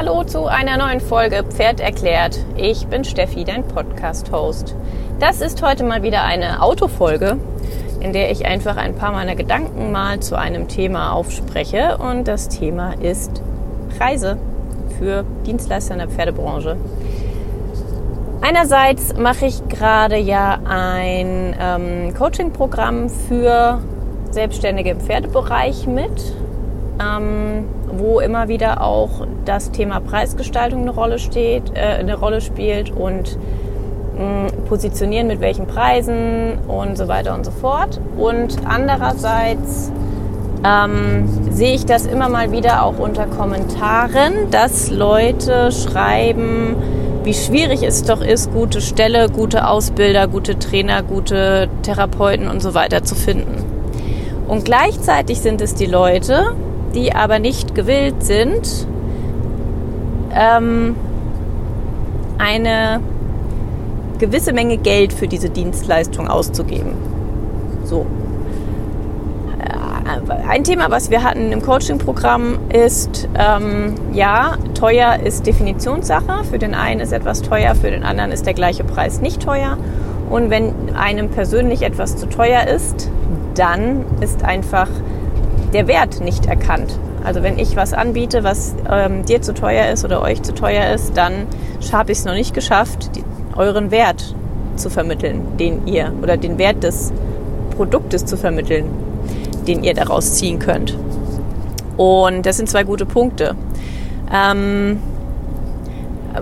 Hallo zu einer neuen Folge Pferd erklärt. Ich bin Steffi, dein Podcast-Host. Das ist heute mal wieder eine Autofolge, in der ich einfach ein paar meiner Gedanken mal zu einem Thema aufspreche. Und das Thema ist Preise für Dienstleister in der Pferdebranche. Einerseits mache ich gerade ja ein ähm, Coaching-Programm für Selbstständige im Pferdebereich mit. Ähm, wo immer wieder auch das Thema Preisgestaltung eine Rolle steht, äh, eine Rolle spielt und mh, mm, positionieren mit welchen Preisen und so weiter und so fort. Und andererseits ähm, sehe ich das immer mal wieder auch unter Kommentaren, dass Leute schreiben, wie schwierig es doch ist, gute Stelle, gute Ausbilder, gute Trainer, gute Therapeuten und so weiter zu finden. Und gleichzeitig sind es die Leute, die aber nicht gewillt sind, ähm, eine gewisse Menge Geld für diese Dienstleistung auszugeben. So. Äh, ein Thema, was wir hatten im Coaching-Programm, ist, ähm, ja, teuer ist Definitionssache. Für den einen ist etwas teuer, für den anderen ist der gleiche Preis nicht teuer. Und wenn einem persönlich etwas zu teuer ist, dann ist einfach der Wert nicht erkannt. Also wenn ich was anbiete, was ähm, dir zu teuer ist oder euch zu teuer ist, dann habe ich es noch nicht geschafft, die, euren Wert zu vermitteln, den ihr oder den Wert des Produktes zu vermitteln, den ihr daraus ziehen könnt. Und das sind zwei gute Punkte. Ähm,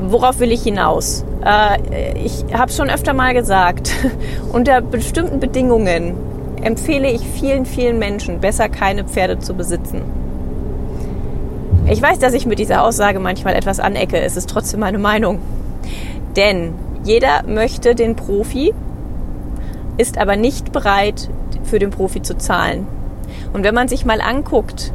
worauf will ich hinaus? Äh, ich habe schon öfter mal gesagt, unter bestimmten Bedingungen empfehle ich vielen, vielen Menschen, besser keine Pferde zu besitzen. Ich weiß, dass ich mit dieser Aussage manchmal etwas anecke. Es ist trotzdem meine Meinung. Denn jeder möchte den Profi, ist aber nicht bereit, für den Profi zu zahlen. Und wenn man sich mal anguckt,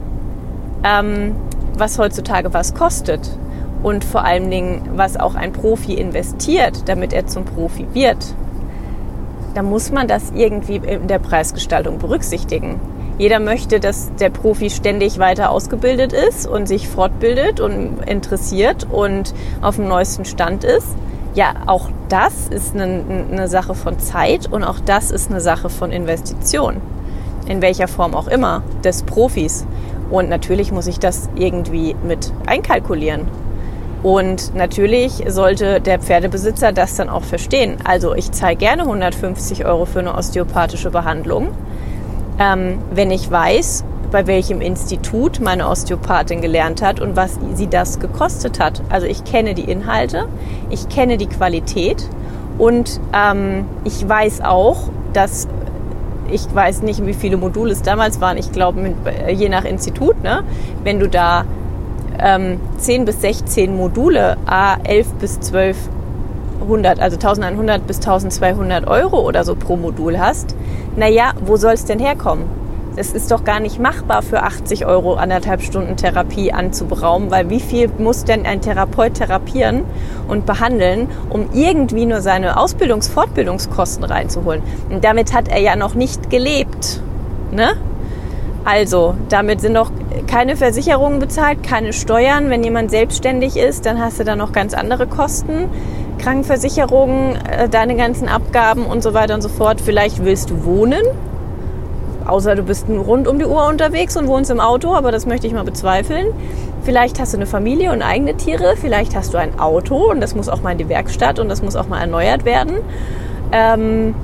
ähm, was heutzutage was kostet und vor allen Dingen, was auch ein Profi investiert, damit er zum Profi wird, da muss man das irgendwie in der Preisgestaltung berücksichtigen. Jeder möchte, dass der Profi ständig weiter ausgebildet ist und sich fortbildet und interessiert und auf dem neuesten Stand ist. Ja, auch das ist eine, eine Sache von Zeit und auch das ist eine Sache von Investition. In welcher Form auch immer, des Profis. Und natürlich muss ich das irgendwie mit einkalkulieren. Und natürlich sollte der Pferdebesitzer das dann auch verstehen. Also ich zahle gerne 150 Euro für eine osteopathische Behandlung, ähm, wenn ich weiß, bei welchem Institut meine Osteopathin gelernt hat und was sie das gekostet hat. Also ich kenne die Inhalte, ich kenne die Qualität und ähm, ich weiß auch, dass ich weiß nicht, wie viele Module es damals waren. Ich glaube, je nach Institut, ne? wenn du da ähm, 10 bis 16 Module, a 11 bis 1200, also 1100 bis 1200 Euro oder so pro Modul hast, naja, wo soll es denn herkommen? Es ist doch gar nicht machbar für 80 Euro anderthalb Stunden Therapie anzuberaumen, weil wie viel muss denn ein Therapeut therapieren und behandeln, um irgendwie nur seine Ausbildungs-, Fortbildungskosten reinzuholen? Und damit hat er ja noch nicht gelebt. Ne? Also, damit sind noch keine Versicherungen bezahlt, keine Steuern. Wenn jemand selbstständig ist, dann hast du da noch ganz andere Kosten. Krankenversicherung, äh, deine ganzen Abgaben und so weiter und so fort. Vielleicht willst du wohnen, außer du bist rund um die Uhr unterwegs und wohnst im Auto, aber das möchte ich mal bezweifeln. Vielleicht hast du eine Familie und eigene Tiere, vielleicht hast du ein Auto und das muss auch mal in die Werkstatt und das muss auch mal erneuert werden. Ähm,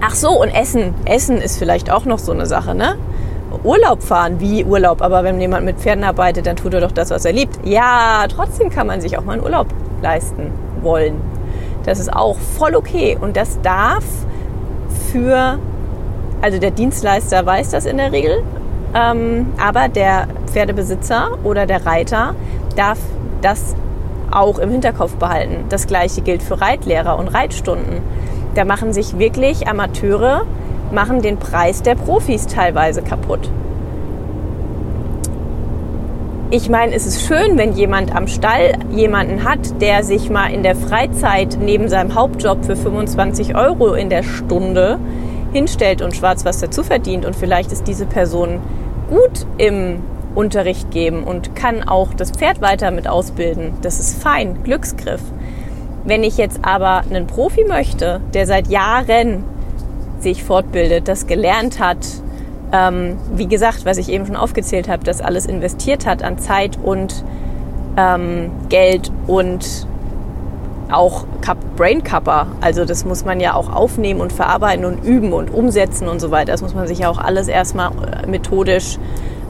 ach so, und Essen. Essen ist vielleicht auch noch so eine Sache, ne? Urlaub fahren, wie Urlaub, aber wenn jemand mit Pferden arbeitet, dann tut er doch das, was er liebt. Ja, trotzdem kann man sich auch mal einen Urlaub leisten wollen. Das ist auch voll okay und das darf für, also der Dienstleister weiß das in der Regel, ähm, aber der Pferdebesitzer oder der Reiter darf das auch im Hinterkopf behalten. Das gleiche gilt für Reitlehrer und Reitstunden. Da machen sich wirklich Amateure machen den Preis der Profis teilweise kaputt. Ich meine, es ist schön, wenn jemand am Stall jemanden hat, der sich mal in der Freizeit neben seinem Hauptjob für 25 Euro in der Stunde hinstellt und schwarz was dazu verdient. Und vielleicht ist diese Person gut im Unterricht geben und kann auch das Pferd weiter mit ausbilden. Das ist fein, Glücksgriff. Wenn ich jetzt aber einen Profi möchte, der seit Jahren sich fortbildet, das gelernt hat, ähm, wie gesagt, was ich eben schon aufgezählt habe, das alles investiert hat an Zeit und ähm, Geld und auch Brain Cupper. Also das muss man ja auch aufnehmen und verarbeiten und üben und umsetzen und so weiter. Das muss man sich ja auch alles erstmal äh, methodisch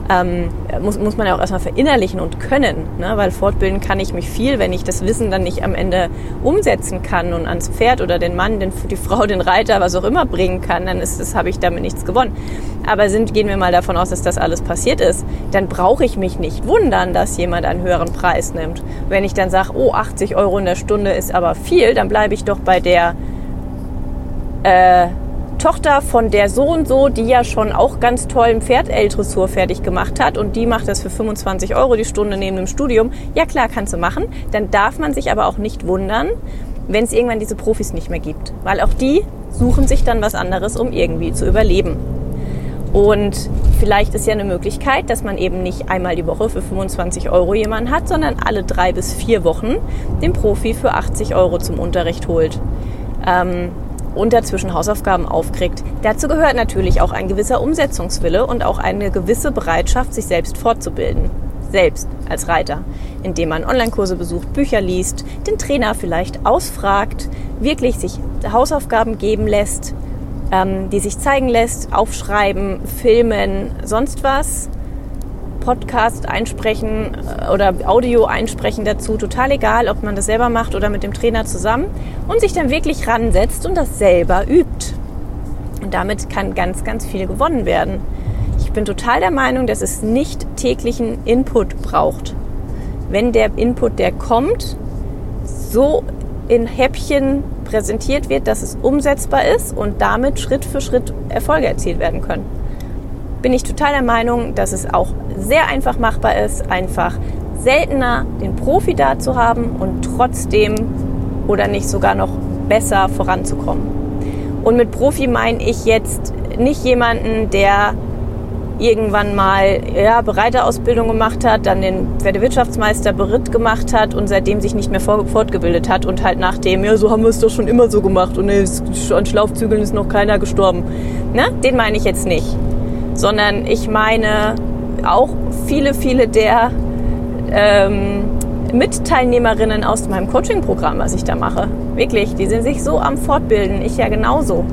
ähm, muss, muss man ja auch erstmal verinnerlichen und können, ne? weil fortbilden kann ich mich viel, wenn ich das Wissen dann nicht am Ende umsetzen kann und ans Pferd oder den Mann, den, die Frau, den Reiter, was auch immer bringen kann, dann ist das, habe ich damit nichts gewonnen. Aber sind, gehen wir mal davon aus, dass das alles passiert ist, dann brauche ich mich nicht wundern, dass jemand einen höheren Preis nimmt. Wenn ich dann sage, oh, 80 Euro in der Stunde ist aber viel, dann bleibe ich doch bei der äh, Tochter von der so und so, die ja schon auch ganz toll ein Pferd L-Dressur fertig gemacht hat und die macht das für 25 Euro die Stunde neben dem Studium. Ja klar, kannst du machen. Dann darf man sich aber auch nicht wundern, wenn es irgendwann diese Profis nicht mehr gibt. Weil auch die suchen sich dann was anderes, um irgendwie zu überleben. Und vielleicht ist ja eine Möglichkeit, dass man eben nicht einmal die Woche für 25 Euro jemanden hat, sondern alle drei bis vier Wochen den Profi für 80 Euro zum Unterricht holt. Ähm, und dazwischen Hausaufgaben aufkriegt. Dazu gehört natürlich auch ein gewisser Umsetzungswille und auch eine gewisse Bereitschaft, sich selbst fortzubilden. Selbst als Reiter, indem man Online-Kurse besucht, Bücher liest, den Trainer vielleicht ausfragt, wirklich sich Hausaufgaben geben lässt, ähm, die sich zeigen lässt, aufschreiben, filmen, sonst was Podcast einsprechen äh, oder Audio einsprechen dazu, total egal, ob man das selber macht oder mit dem Trainer zusammen und sich dann wirklich ransetzt und das selber übt. Und damit kann ganz, ganz viel gewonnen werden. Ich bin total der Meinung, dass es nicht täglichen Input braucht. Wenn der Input, der kommt, so in Häppchen präsentiert wird, dass es umsetzbar ist und damit Schritt für Schritt Erfolge erzielt werden können bin ich total der Meinung, dass es auch sehr einfach machbar ist, einfach seltener den Profi da zu haben und trotzdem oder nicht sogar noch besser voranzukommen. Und mit Profi meine ich jetzt nicht jemanden, der irgendwann mal ja, Bereiterausbildung gemacht hat, dann den Pferdewirtschaftsmeister Beritt gemacht hat und seitdem sich nicht mehr fortgebildet hat und halt nach dem, ja, so haben wir es doch schon immer so gemacht und an Schlaufzügeln ist noch keiner gestorben. Ne? Den meine ich jetzt nicht sondern ich meine auch viele, viele der ähm, Mitteilnehmerinnen aus meinem Coaching-Programm, was ich da mache. Wirklich, die sind sich so am Fortbilden, ich ja genauso.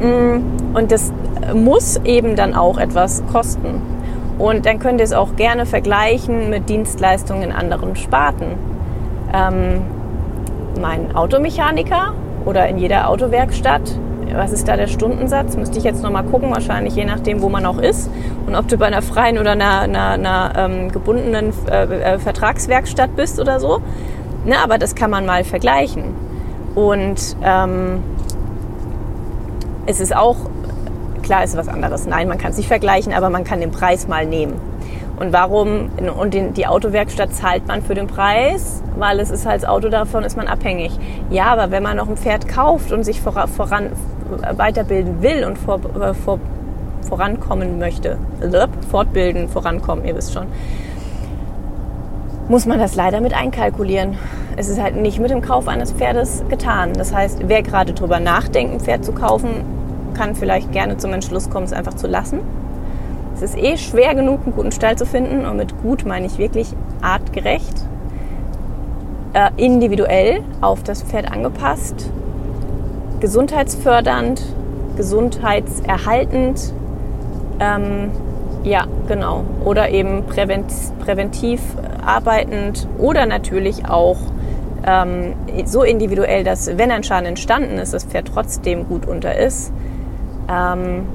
Mm, und das muss eben dann auch etwas kosten. Und dann könnt ihr es auch gerne vergleichen mit Dienstleistungen in anderen Sparten. Ähm, mein Automechaniker oder in jeder Autowerkstatt was ist da der Stundensatz? Müsste ich jetzt nochmal gucken, wahrscheinlich je nachdem, wo man auch ist. Und ob du bei einer freien oder einer, einer, einer ähm, gebundenen äh, äh, Vertragswerkstatt bist oder so. Ne, aber das kann man mal vergleichen. Und ähm, es ist auch, klar ist was anderes. Nein, man kann es nicht vergleichen, aber man kann den Preis mal nehmen. Und warum? Und den, die Autowerkstatt zahlt man für den Preis, weil es ist das Auto, davon ist man abhängig. Ja, aber wenn man noch ein Pferd kauft und sich voran, weiterbilden will und vor, äh, vor, vorankommen möchte, fortbilden, vorankommen, ihr wisst schon, muss man das leider mit einkalkulieren. Es ist halt nicht mit dem Kauf eines Pferdes getan. Das heißt, wer gerade drüber nachdenkt, ein Pferd zu kaufen, kann vielleicht gerne zum Entschluss kommen, es einfach zu lassen. Es ist eh schwer genug, einen guten Stall zu finden. Und mit gut meine ich wirklich artgerecht, äh, individuell auf das Pferd angepasst gesundheitsfördernd, gesundheitserhaltend. Ähm, ja, genau. Oder eben präventiv arbeitend oder natürlich auch ähm, so individuell, dass wenn ein Schaden entstanden ist, das Pferd trotzdem gut unter ist. Ähm,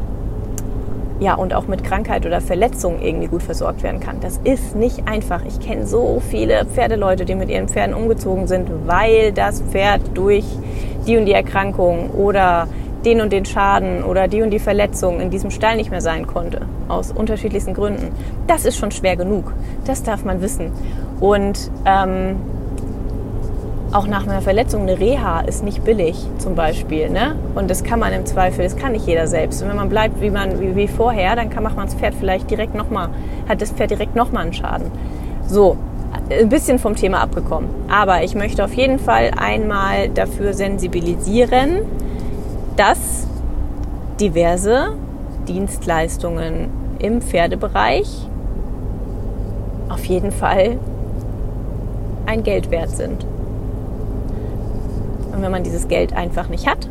ja, und auch mit Krankheit oder Verletzung irgendwie gut versorgt werden kann. Das ist nicht einfach. Ich kenne so viele Pferdeleute, die mit ihren Pferden umgezogen sind, weil das Pferd durch die und die Erkrankung oder den und den Schaden oder die und die Verletzung in diesem Stall nicht mehr sein konnte, aus unterschiedlichsten Gründen. Das ist schon schwer genug. Das darf man wissen. Und ähm, auch nach einer Verletzung eine Reha ist nicht billig zum Beispiel. Ne? Und das kann man im Zweifel, das kann nicht jeder selbst. Und wenn man bleibt wie, man, wie, wie vorher, dann kann, macht man das Pferd vielleicht direkt nochmal, hat das Pferd direkt nochmal einen Schaden. So, ein bisschen vom Thema abgekommen. Aber ich möchte auf jeden Fall einmal dafür sensibilisieren, dass diverse Dienstleistungen im Pferdebereich auf jeden Fall ein Geld wert sind. Und wenn man dieses Geld einfach nicht hat,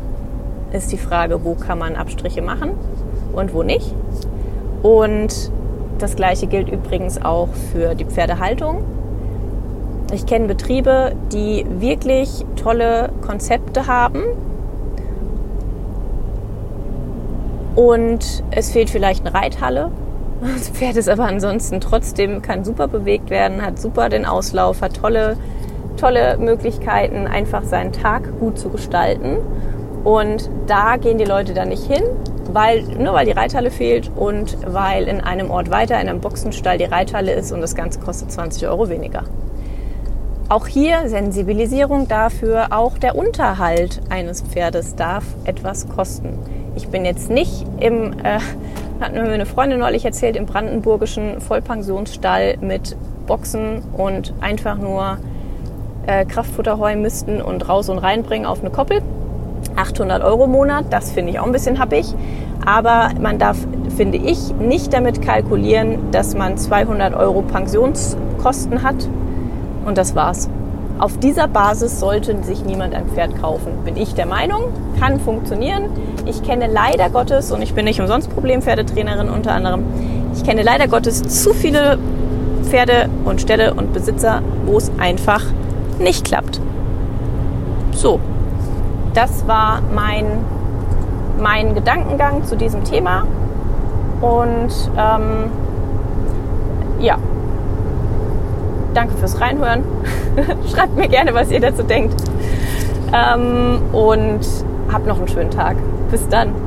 ist die Frage, wo kann man Abstriche machen und wo nicht. Und das gleiche gilt übrigens auch für die Pferdehaltung. Ich kenne Betriebe, die wirklich tolle Konzepte haben. Und es fehlt vielleicht eine Reithalle. Das Pferd ist aber ansonsten trotzdem, kann super bewegt werden, hat super den Auslauf, hat tolle, tolle Möglichkeiten, einfach seinen Tag gut zu gestalten. Und da gehen die Leute dann nicht hin, weil, nur weil die Reithalle fehlt und weil in einem Ort weiter, in einem Boxenstall die Reithalle ist und das Ganze kostet 20 Euro weniger. Auch hier Sensibilisierung dafür, auch der Unterhalt eines Pferdes darf etwas kosten. Ich bin jetzt nicht im, äh, hat mir eine Freundin neulich erzählt, im brandenburgischen Vollpensionsstall mit Boxen und einfach nur äh, Kraftfutterheu müssten und raus und reinbringen auf eine Koppel. 800 Euro im Monat, das finde ich auch ein bisschen happig. Aber man darf, finde ich, nicht damit kalkulieren, dass man 200 Euro Pensionskosten hat und das war's. Auf dieser Basis sollte sich niemand ein Pferd kaufen, bin ich der Meinung. Kann funktionieren. Ich kenne leider Gottes, und ich bin nicht umsonst Problempferdetrainerin unter anderem, ich kenne leider Gottes zu viele Pferde und Ställe und Besitzer, wo es einfach nicht klappt. So, das war mein, mein Gedankengang zu diesem Thema. Und ähm, ja, danke fürs Reinhören. Schreibt mir gerne, was ihr dazu denkt. Ähm, und habt noch einen schönen Tag. Bis dann.